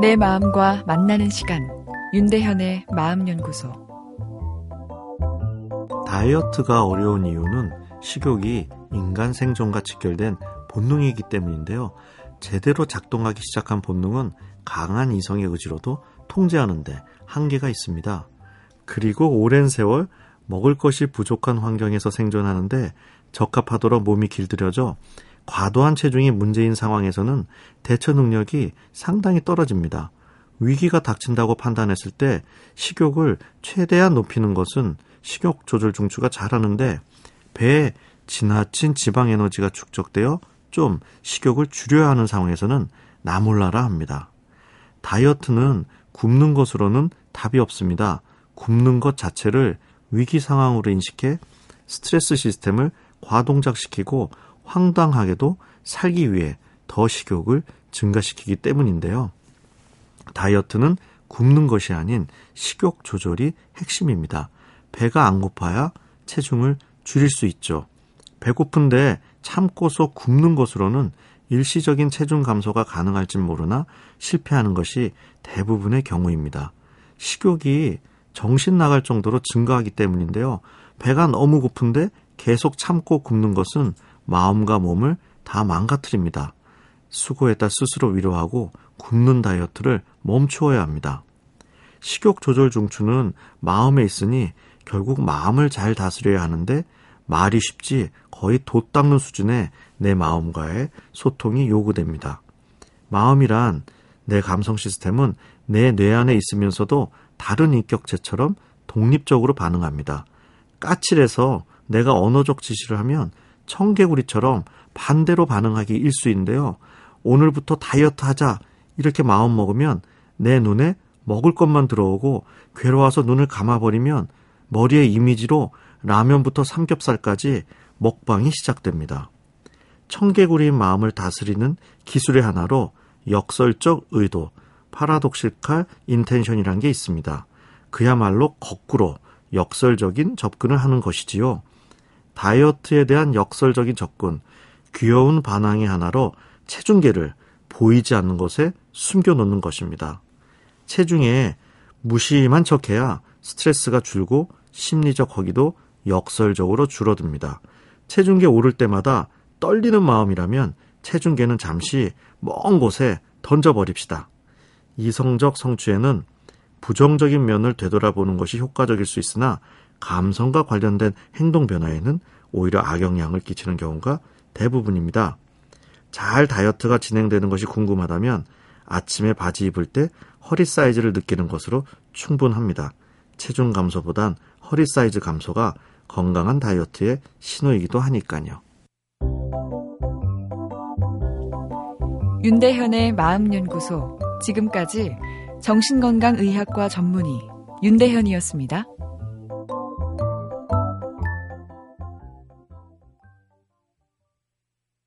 내 마음과 만나는 시간 윤대현의 마음연구소 다이어트가 어려운 이유는 식욕이 인간 생존과 직결된 본능이기 때문인데요. 제대로 작동하기 시작한 본능은 강한 이성의 의지로도 통제하는데 한계가 있습니다. 그리고 오랜 세월 먹을 것이 부족한 환경에서 생존하는데 적합하도록 몸이 길들여져 과도한 체중이 문제인 상황에서는 대처 능력이 상당히 떨어집니다. 위기가 닥친다고 판단했을 때 식욕을 최대한 높이는 것은 식욕 조절 중추가 잘하는데 배에 지나친 지방 에너지가 축적되어 좀 식욕을 줄여야 하는 상황에서는 나몰라라 합니다. 다이어트는 굶는 것으로는 답이 없습니다. 굶는 것 자체를 위기 상황으로 인식해 스트레스 시스템을 과동작시키고 황당하게도 살기 위해 더 식욕을 증가시키기 때문인데요. 다이어트는 굶는 것이 아닌 식욕 조절이 핵심입니다. 배가 안 고파야 체중을 줄일 수 있죠. 배고픈데 참고서 굶는 것으로는 일시적인 체중 감소가 가능할지 모르나 실패하는 것이 대부분의 경우입니다. 식욕이 정신 나갈 정도로 증가하기 때문인데요. 배가 너무 고픈데 계속 참고 굶는 것은 마음과 몸을 다 망가뜨립니다. 수고했다 스스로 위로하고 굶는 다이어트를 멈추어야 합니다. 식욕 조절 중추는 마음에 있으니 결국 마음을 잘 다스려야 하는데 말이 쉽지 거의 돛 닦는 수준의 내 마음과의 소통이 요구됩니다. 마음이란 내 감성 시스템은 내 뇌 안에 있으면서도 다른 인격체처럼 독립적으로 반응합니다. 까칠해서 내가 언어적 지시를 하면 청개구리처럼 반대로 반응하기 일수인데요. 오늘부터 다이어트 하자 이렇게 마음 먹으면 내 눈에 먹을 것만 들어오고 괴로워서 눈을 감아버리면 머리의 이미지로 라면부터 삼겹살까지 먹방이 시작됩니다. 청개구리의 마음을 다스리는 기술의 하나로 역설적 의도, 파라독시칼 인텐션이란 게 있습니다. 그야말로 거꾸로 역설적인 접근을 하는 것이지요. 다이어트에 대한 역설적인 접근, 귀여운 반항의 하나로 체중계를 보이지 않는 곳에 숨겨놓는 것입니다. 체중에 무심한 척해야 스트레스가 줄고 심리적 허기도 역설적으로 줄어듭니다. 체중계 오를 때마다 떨리는 마음이라면 체중계는 잠시 먼 곳에 던져버립시다. 이성적 성취에는 부정적인 면을 되돌아보는 것이 효과적일 수 있으나 감성과 관련된 행동 변화에는 오히려 악영향을 끼치는 경우가 대부분입니다. 잘 다이어트가 진행되는 것이 궁금하다면 아침에 바지 입을 때 허리 사이즈를 느끼는 것으로 충분합니다. 체중 감소보단 허리 사이즈 감소가 건강한 다이어트의 신호이기도 하니까요. 윤대현의 마음연구소 지금까지 정신건강의학과 전문의 윤대현이었습니다.